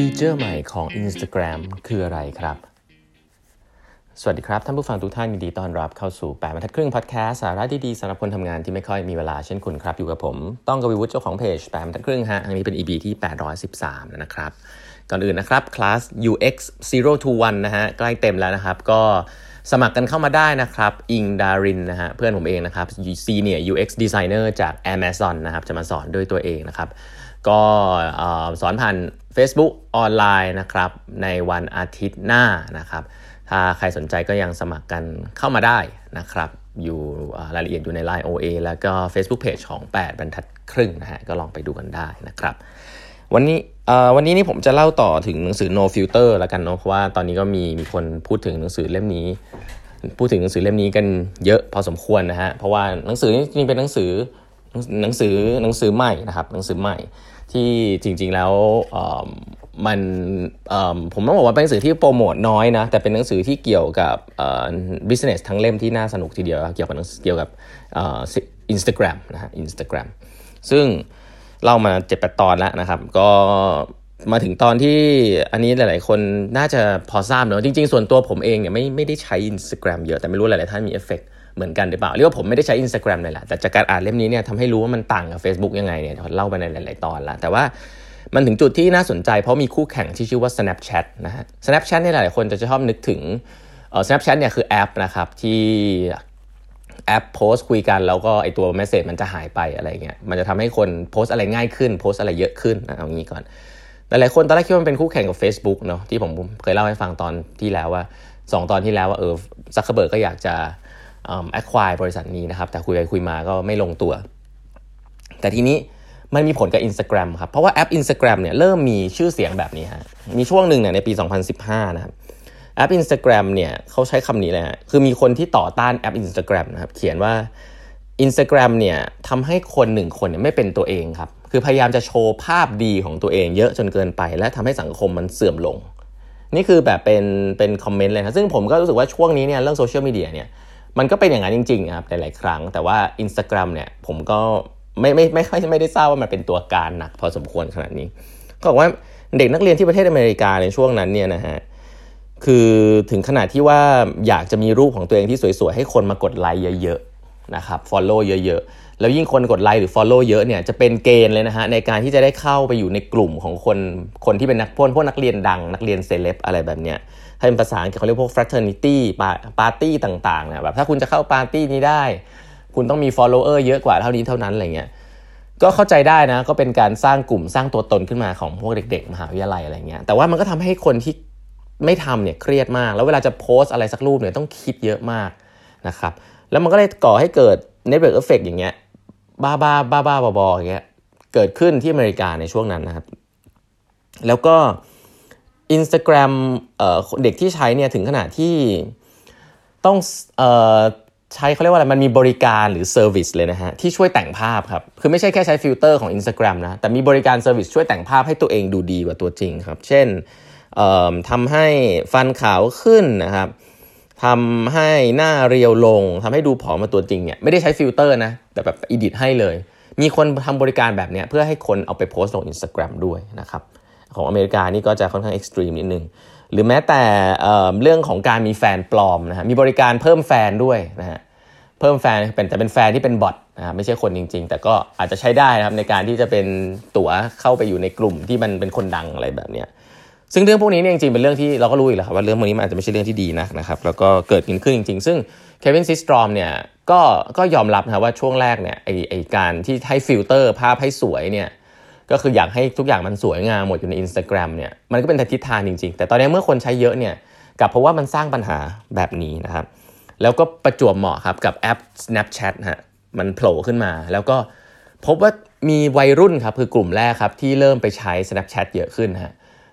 ฟีเจอร์ใหม่ของ Instagram คืออะไรครับ สวัสดีครับ ท่านผู้ฟังทุกท่านยินดีต้อนรับเข้าสู่8บรรทัดครึ่งพอดแคสต์สาระดีๆสำหรับคนทำงานที่ไม่ค่อยมีเวลาเช่นคุณครับ อยู่กับผม ต้องกวีวุฒิเจ้าของเพจ8บรรทัดครึ่งฮะอันนี้เป็น EP ที่ 813 แล้วนะครับ ก่อนอื่นนะครับ คลาส UX 0 to 1นะฮะใกล้เต็มแล้วนะครับ ก็สมัครกันเข้ามาได้นะครับ อิงดารินนะฮะเพื่อนผมเองนะครับ Senior UX Designer จาก Amazon นะครับจะมาสอนด้วยตัวเองนะครับ ก็สอนผ่าน Facebook ออนไลน์นะครับในวันอาทิตย์หน้านะครับ ถ้าใครสนใจก็ยังสมัครกันเข้ามาได้นะครับอยู่รายละเอียดอยู่ใน Line OA แล้วก็ Facebook Page ของ 8 บรรทัดครึ่งนะฮะก็ลองไปดูกันได้นะครับ วันนี้วันนี้นี่ผมจะเล่าต่อถึงหนังสือ No Filter แล้วกันเนาะเพราะว่าตอนนี้ก็มีมีคนพูดถึงหนังสือเล่มนี้ พูดถึงหนังสือเล่มนี้กันเยอะพอสมควรนะฮะเพราะว่าหนังสือนี้จริงเป็นหนังสือ หนังสือหนังสือใหม่นะครับหนังสือใหม่ที่จริง ๆแล้วมันผมต้องบอกว่าเป็นหนังสือที่โปรโมทน้อยนะแต่เป็นหนังสือที่เกี่ยวกับ business ทั้งเล่มที่น่าสนุกทีเดียวเกี่ยวกับเกี่ยวกับอินสตาแกรมนะฮะอินสตาแกรมซึ่งเล่ามาเจ็ดแปดตอนแล้วนะครับ ก็มาถึงตอนที่อันนี้หลาย ๆ คนน่าจะพอทราบเนอะจริง ๆ ส่วนตัวผมเองเนี่ยไม่ไม่ได้ใช้ Instagram เยอะแต่ไม่รู้หลาย ๆ ท่านมีเอฟเฟก เหมือนกันหรือเปล่าเรียกว่าผมไม่ได้ใช้ Instagram เลยแหละแต่จากการอ่านเล่มนี้เนี่ยทำให้รู้ว่ามันต่างกับ Facebook ยังไงเนี่ยเล่าไปในหลาย ๆ ตอนละแต่ว่ามันถึงจุดที่น่าสนใจเพราะมีคู่แข่งที่ชื่อว่า Snapchat นะฮะ Snapchat เนี่ยหลายๆคนจะชอบนึกถึงเอ่อ Snapchat เนี่ยคือแอปนะครับที่แอปโพสคุยกันแล้วก็ไอตัวเมสเซจมันจะหายไปอะไรเงี้ยมันจะทำให้คนโพสอะไรง่ายขึ้นโพสอะไรเยอะขึ้นนะเอางี้ก่อนหลายๆคนตอนแรกคิดว่ามันเป็นคู่แข่งกับ Facebook เนาะที่ผมเคยเล่าให้ฟังตอนที่แล้วว่า 2 ตอนที่แล้วว่าเออซักเคอร์เบิร์กก็อยากจะ acquire บริษัทนี้นะครับ แต่คุยไปคุยมาก็ไม่ลงตัว แต่ทีนี้มันมีผลกับ Instagram ครับ เพราะว่าแอป Instagram เนี่ยเริ่มมีชื่อเสียงแบบนี้ฮะมีช่วงหนึ่งเนี่ยในปี 2015 นะครับแอป Instagram เนี่ยเขาใช้คำนี้เลยฮะคือมีคนที่ต่อต้านแอป Instagram นะครับ เขียนว่า Instagram เนี่ยทำให้คนหนึ่งคนเนี่ยไม่เป็นตัวเองครับ คือพยายามจะโชว์ภาพดีของตัวเองเยอะจนเกินไป และทำให้สังคมมันเสื่อมลง นี่คือแบบเป็นเป็นคอมเมนต์เลยครับซึ่งผมก็รู้สึกว่าช่วงนี้เนี่ยเรื่องโซเชียลมีเดียเนี่ย มันก็เป็นอย่างนั้นจริงๆครับหลายๆครั้ง แต่ว่า Instagram เนี่ยผมก็ไม่ไม่ไม่ค่อยไม่ได้ทราบว่ามันเป็นตัวการหนักพอสมควรขนาดนี้ ก็บอกว่าเด็กนักเรียนที่ประเทศอเมริกาในช่วงนั้นเนี่ยนะฮะคือถึงขนาดที่ว่าอยากจะมีรูปของตัวเองที่สวยๆ ให้คนมากดไลค์เยอะ นะครับ follow เยอะๆ แล้วยิ่งคนกดไลค์หรือ follow เยอะเนี่ยจะเป็นเกณฑ์เลยนะฮะในการที่จะได้เข้าไปอยู่ในกลุ่มของคนคนที่เป็นนักพวกพวกนักเรียนดัง นักเรียนเซเลบอะไรแบบเนี้ยถ้าเป็นภาษาอังกฤษเขาเรียกพวก fraternity ปาร์ตี้ต่างๆนะแบบถ้าคุณจะเข้าปาร์ตี้นี้ได้ คุณต้องมี follower เยอะกว่าเท่านี้เท่านั้นอะไรเงี้ยก็เข้าใจได้นะก็เป็นการสร้างกลุ่มสร้างตัวตนขึ้นมาของพวกเด็ก ๆ มหาวิทยาลัยอะไรเงี้ยแต่ว่ามันก็ทำให้คนที่ไม่ทำเนี่ยเครียดมาก แล้วเวลาจะโพสอะไรสักรูปเนี่ยต้องคิดเยอะมากนะครับ แล้วมันก็เลยก่อให้เกิด network effect อย่างเงี้ยบ้าบ้าบ้าบ้าบออย่างเงี้ยเกิดขึ้นที่อเมริกาในช่วงนั้นนะครับ แล้วก็ Instagram เเด็กที่ใช้เนี่ยถึงขนาดที่ต้องใช้เขาเรียกว่าอะไรมันมีบริการหรือ service เลยนะฮะ ที่ช่วยแต่งภาพครับ คือไม่ใช่แค่ใช้ฟิลเตอร์ของ Instagram นะ แต่มีบริการ service ช่วยแต่งภาพให้ตัวเองดูดีกว่าตัวจริงครับ เช่นทำให้ฟันขาวขึ้นนะครับ ทำให้หน้าเรียวลงทำให้ดูผอมกว่าตัวจริงเนี่ยไม่ได้ใช้ฟิลเตอร์นะ แต่แบบ edit ให้เลย มีคนทำบริการแบบเนี้ยเพื่อให้คนเอาไปโพสต์ลง Instagram ด้วยนะครับ ของอเมริกานี่ก็จะค่อนข้าง extreme นิดนึงหรือแม้แต่เรื่องของการมีแฟนปลอมนะฮะมีบริการเพิ่มแฟนด้วยนะฮะเพิ่มแฟนเป็นแต่เป็นแฟนที่เป็น bot นะไม่ใช่คนจริง ๆ แต่ก็อาจจะใช้ได้นะครับในการที่จะเป็นตั๋วเข้าไปอยู่ในกลุ่มที่มันเป็นคนดังอะไรแบบเนี้ย ซึ่งเรื่องพวกนี้เนี่ยจริงๆเป็นเรื่องที่เราก็รู้อยู่แล้วครับว่าเรื่องพวกนี้มันอาจจะไม่ใช่เรื่องที่ดีนักนะครับแล้วก็เกิดขึ้นจริง ๆ ซึ่งเควินซิสตรอมเนี่ยก็ก็ยอมรับนะว่าช่วงแรกเนี่ยไอ้ไอ้การที่ให้ฟิลเตอร์ภาพให้สวยเนี่ยก็คืออยากให้ทุกอย่างมันสวยงามหมดอยู่ใน Instagram เนี่ยมันก็เป็นทิศทางจริง ๆ แต่ตอนนี้เมื่อคนใช้เยอะเนี่ยกับเพราะว่ามันสร้างปัญหาแบบนี้นะครับแล้วก็ประจวบเหมาะครับกับแอป Snapchat ฮะมันโผล่ขึ้นมา แล้วก็พบว่ามีวัยรุ่นครับคือกลุ่มแรกครับที่เริ่มไปใช้ Snapchat เยอะขึ้นฮะ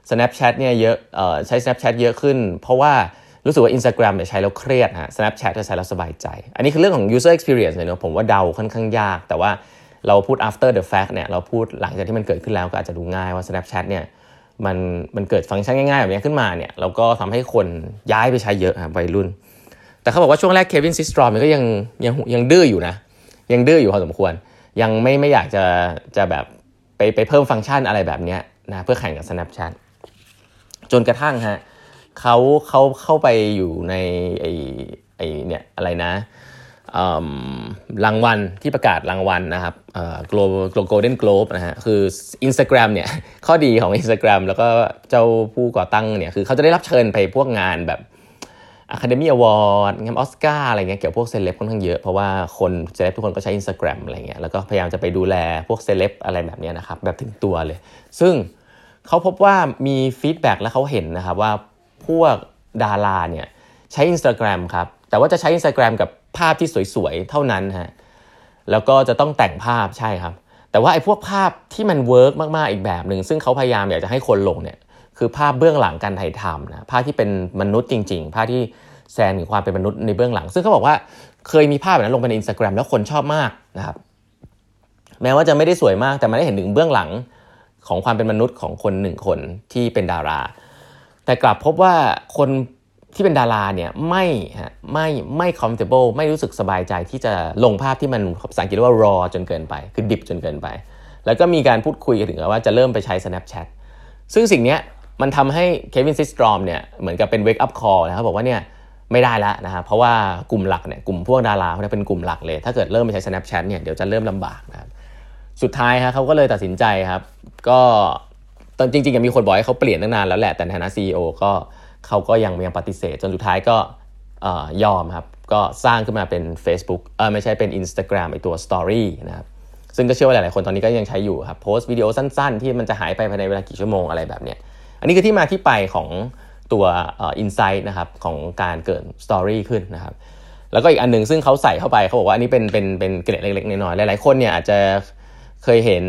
Snapchat เนี่ยเยอะออใช้ Snapchat เยอะขึ้น เพราะว่ารู้สึกว่า Instagram เนี่ยใช้แล้วเครียดฮะ Snapchat จะใช้แล้วสบายใจ อันนี้คือเรื่องของ user experience เลยเนาะผมว่าเดาค่อนข้างยาก แต่ว่าเราพูด after the fact เนี่ยเราพูดหลังจากที่มันเกิดขึ้นแล้วก็อาจจะดูง่ายว่า Snapchat เนี่ยมันมันเกิดฟังก์ชันง่ายๆ แบบนี้ขึ้นมาเนี่ยแล้วก็ทำให้คนย้ายไปใช้เยอะครับวัยรุ่น แต่เขาบอกว่าช่วงแรกเควินซิสตรอมก็ยังยังยังดื้ออยู่นะ ยังดื้ออยู่พอสมควร ยังไม่ไม่อยากจะจะแบบไปไปเพิ่มฟังก์ชันอะไรแบบนี้นะเพื่อแข่งกับ Snapchat จนกระทั่งฮะเขาเขาเข้าไปอยู่ในไอไอเนี่ยอะไรนะรางวัลที่ประกาศรางวัลนะครับเอ่อ global golden globe นะฮะคือ Instagram เนี่ยข้อดีของ Instagram แล้วก็เจ้าผู้ก่อตั้งเนี่ยคือเขาจะได้รับเชิญไปพวกงานแบบ Academy Award งานออสการ์อะไรเงี้ยเกี่ยวพวกเซเลบค่อนข้างเยอะ เพราะว่าคนเซเลบทุกคนก็ใช้ Instagram อะไรเงี้ยแล้วก็พยายามจะไปดูแลพวกเซเลบอะไรแบบนี้นะครับแบบถึงตัวเลย ซึ่ง เขาพบว่ามี feedback แล้วเขาเห็นนะครับว่าพวกดาราเนี่ยใช้ Instagram ครับ แต่ว่าจะใช้ Instagram กับภาพที่สวยๆ เท่านั้นฮะแล้วก็จะต้องแต่งภาพใช่ครับ แต่ว่าไอ้พวกภาพที่มัน work มากๆอีกแบบหนึ่งซึ่งเขาพยายามอยากจะให้คนลงเนี่ยคือภาพเบื้องหลังการถ่ายทำนะภาพที่เป็นมนุษย์จริง ๆ ภาพที่แสดงถึงความเป็นมนุษย์ในเบื้องหลัง ซึ่งเขาบอกว่าเคยมีภาพแบบนั้นลงไปในอินสตาแกรมแล้วคนชอบมากนะครับแม้ว่าจะไม่ได้สวยมากแต่มันได้เห็นถึงเบื้องหลัง ของความเป็นมนุษย์ของคนหนึ่งคนที่เป็นดารา แต่กลับพบว่าคนที่เป็นดาราเนี่ยไม่ฮะไม่ไม่ comfortable ไม่รู้สึกสบายใจที่จะลงภาพที่มันภาษาอังกฤษว่า raw จนเกินไป คือดิบจนเกินไป แล้วก็มีการพูดคุยกันถึงว่าจะเริ่มไปใช้ Snapchat ซึ่งสิ่งนี้มันทำให้เควินซิสตรอมเนี่ยเหมือนกับเป็น wake up call นะครับบอกว่าเนี่ยไม่ได้แล้วนะครับเพราะว่ากลุ่มหลักเนี่ยกลุ่มพวกดาราเขาเป็นกลุ่มหลักเลย ถ้าเกิดเริ่มไปใช้ Snapchat เนี่ยเดี๋ยวจะเริ่มลำบากนะครับ สุดท้ายครับเขาก็เลยตัดสินใจครับ ก็ตอนจริงๆมีคนบอกให้เขาเปลี่ยนตั้งนานแล้วแหละแต่ในฐานะ CEO ก็เขาก็ยังยังปฏิเสธ จนสุดท้ายก็ยอมครับ ก็สร้างขึ้นมาเป็น Facebook เออไม่ใช่เป็น Instagram ไอตัว Story นะครับซึ่งก็เชื่อว่าหลายๆคนตอนนี้ก็ยังใช้อยู่ครับโพสต์วิดีโอสั้นๆ ที่มันจะหายไปภายในเวลากี่ชั่วโมงอะไรแบบเนี้ยอันนี้คือที่มาที่ไปของตัว insight นะครับของการเกิด story ขึ้นนะครับแล้วก็อีกอันหนึ่งซึ่งเขาใส่เข้าไปเขาบอกว่าอันนี้เป็นเป็นเป็นเกล็ดเล็กๆน้อยๆหลายๆคนเนี่ยอาจจะ เคยเห็น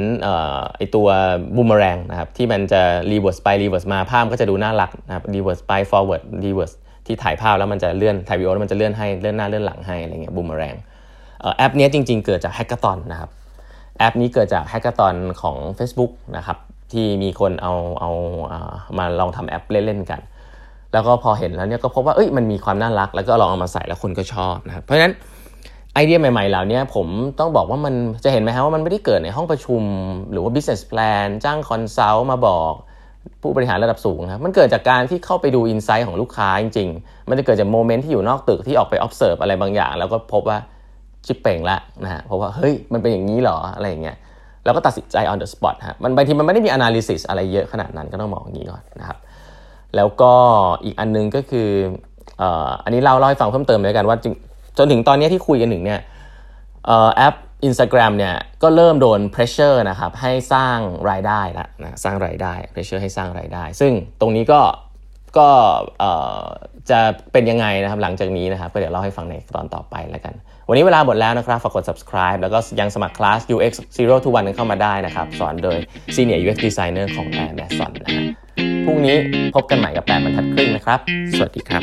ไอ้ตัวบูมเมอแรงนะครับที่มันจะ reverse ไป reverse มาภาพก็จะดูน่ารักนะครับ reverse ไป forward reverse ที่ถ่ายภาพแล้วมันจะเลื่อนถ่ายวิดีโอแล้วมันจะเลื่อนให้เลื่อนหน้าเลื่อนหลังให้อะไรเงี้ยบูมเมอแรงแอปนี้จริง ๆ เกิดจาก hackathon นะครับแอปนี้เกิดจาก hackathon ของ Facebook นะครับที่มีคนเอาเอามาลองทำแอปเล่นๆกัน แล้วก็พอเห็นแล้วเนี่ยก็พบว่าเอ้ยมันมีความน่ารัก แล้วก็ลองเอามาใส่แล้วคนก็ชอบนะครับเพราะฉะนั้น ไอเดียใหม่ๆ เหล่านี้ผมต้องบอกว่ามันจะเห็นไหมฮะว่ามันไม่ได้เกิดในห้องประชุม หรือว่า business plan จ้าง consult มาบอกผู้บริหารระดับสูงครับมันเกิดจากการที่เข้าไปดู insight ของลูกค้าจริง ๆ มันจะเกิดจาก moment ที่อยู่นอกตึกที่ออกไป observe อะไรบางอย่าง แล้วก็พบว่าชิปเป่งละนะฮะเพราะว่าเฮ้ยมันเป็นอย่างนี้หรออะไรอย่างเงี้ยแล้วก็ตัดสินใจ on the spot ฮะมันบางทีมันไม่ได้มี analysis อะไรเยอะขนาดนั้นก็ต้องมองอย่างนี้ก่อนนะครับแล้วก็อีกอันนึงก็คืออันนี้เราเล่าให้ฟังเพิ่มเติมเลยกันว่า จนถึงตอนนี้ที่คุยกันถึงเนี่ยแอป Instagram เนี่ยก็เริ่มโดน pressure นะครับให้สร้างรายได้ละนะสร้างรายได้ pressure ให้สร้างรายได้ ซึ่งตรงนี้ก็ก็จะเป็นยังไงนะครับหลังจากนี้นะครับก็เดี๋ยวเล่าให้ฟังในตอนต่อไปแล้วกัน วันนี้เวลาหมดแล้วนะครับฝากกด subscribe แล้วก็ยังสมัครคลาส UX Zero to One กันเข้ามาได้นะครับ สอนโดย Senior UX Designer ของ Amazon นะฮะพรุ่งนี้พบกันใหม่กับ8บรรทัดครึ่งนะครับ สวัสดีครับ